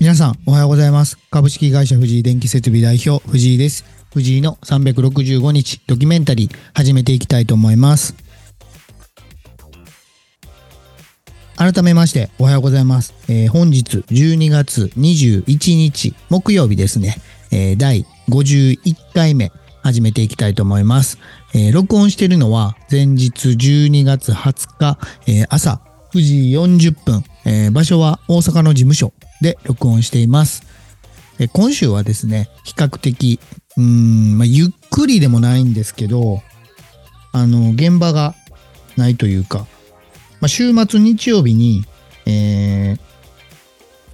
皆さんおはようございます。株式会社藤井電気設備代表藤井です。藤井の365日ドキュメンタリー始めていきたいと思います。改めましておはようございます。えー、本日12月21日木曜日ですね。えー、第51回目始めていきたいと思います。えー、録音しているのは前日12月20日、えー、朝9時40分、えー、場所は大阪の事務所で録音しています。え今週はですね、比較的、うん、まあ、ゆっくりでもないんですけど、あの、現場がないというか、まあ、週末日曜日に、え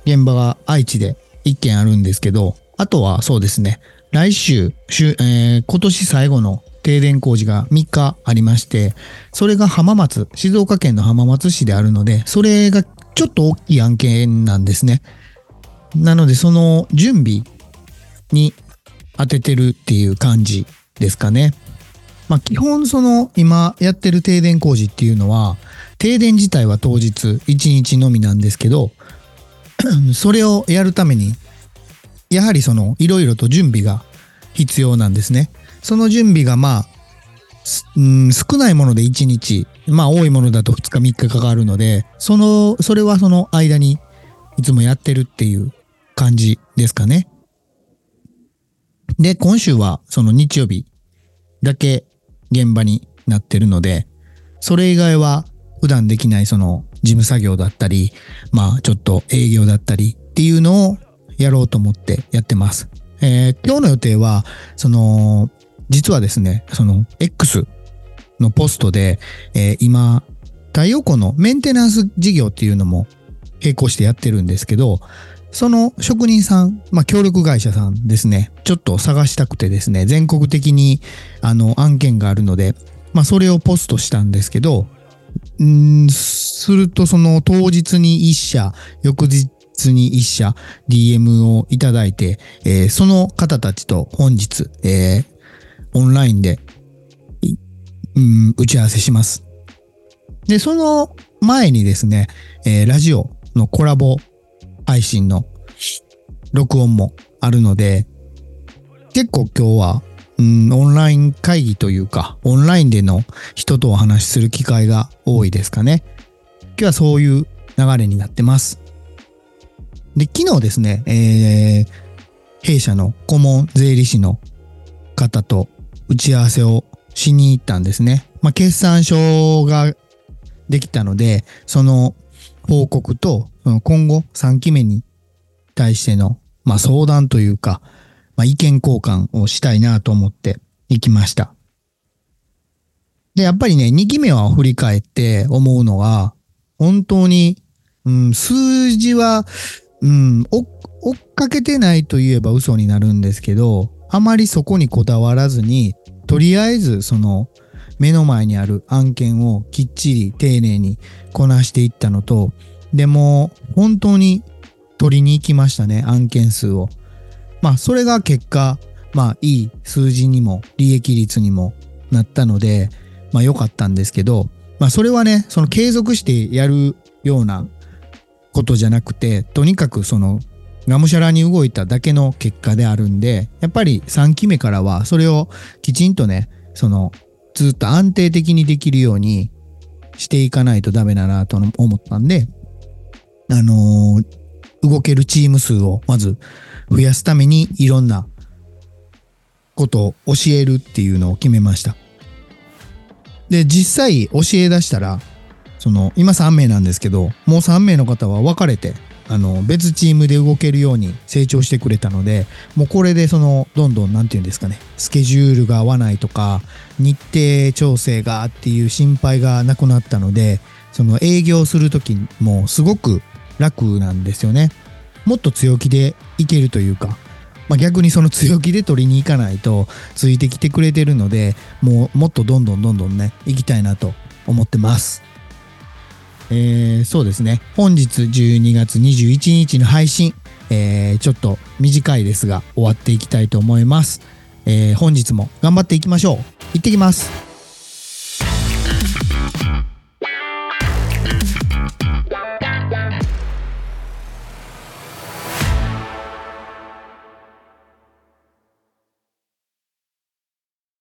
ー、現場が愛知で1件あるんですけど、あとはそうですね、来週、週えー、今年最後の停電工事が3日ありまして、それが浜松、静岡県の浜松市であるので、それがちょっと大きい案件なんですね。なので、その準備に当ててるっていう感じですかね。まあ、基本その今やってる停電工事っていうのは、停電自体は当日1日のみなんですけど、それをやるために、やはりそのいろいろと準備が必要なんですね。その準備がまあ、うん、少ないもので1日、まあ多いものだと2日3日かかるので、その、それはその間にいつもやってるっていう感じですかね。で、今週はその日曜日だけ現場になってるので、それ以外は普段できないその事務作業だったり、まあちょっと営業だったりっていうのをやろうと思ってやってます。えー、今日の予定は、その、実はですね、その X のポストで、えー、今、太陽光のメンテナンス事業っていうのも並行してやってるんですけど、その職人さん、まあ、協力会社さんですね、ちょっと探したくてですね、全国的にあの案件があるので、まあ、それをポストしたんですけど、んするとその当日に1社、翌日に1社 DM をいただいて、えー、その方たちと本日、えー、オンラインで、うん、打ち合わせします。で、その前にですね、えー、ラジオのコラボ配信の録音もあるので、結構今日は、うん、オンライン会議というか、オンラインでの人とお話しする機会が多いですかね。今日はそういう流れになってます。で、昨日ですね、えー、弊社の顧問税理士の方と打ち合わせをしに行ったんですね。まあ、決算書ができたので、その報告と、今後3期目に対しての、まあ、相談というか、まあ、意見交換をしたいなと思って行きました。で、やっぱりね、2期目は振り返って思うのは、本当に、うん、数字は、うん、追っかけてないと言えば嘘になるんですけど、あまりそこにこだわらずに、とりあえずその目の前にある案件をきっちり丁寧にこなしていったのと、でも本当に取りに行きましたね、案件数を。まあそれが結果、まあいい数字にも利益率にもなったので、まあ良かったんですけど、まあそれはね、その継続してやるようなことじゃなくて、とにかくそのがむしゃらに動いただけの結果であるんで、やっぱり3期目からはそれをきちんとね、そのずっと安定的にできるようにしていかないとダメだなと思ったんで、あのー、動けるチーム数をまず増やすためにいろんなことを教えるっていうのを決めました。で、実際教え出したら、その、今3名なんですけど、もう3名の方は分かれて、あの別チームで動けるように成長してくれたのでもうこれでそのどんどん何て言うんですかねスケジュールが合わないとか日程調整がっていう心配がなくなったのでその営業する時もすごく楽なんですよね。もっと強気でいけるというか、まあ、逆にその強気で取りに行かないとついてきてくれてるのでもうもっとどんどんどんどんね行きたいなと思ってます。えー、そうですね。本日12月21日の配信、えー、ちょっと短いですが終わっていきたいと思います。えー、本日も頑張っていきましょう。行ってきます。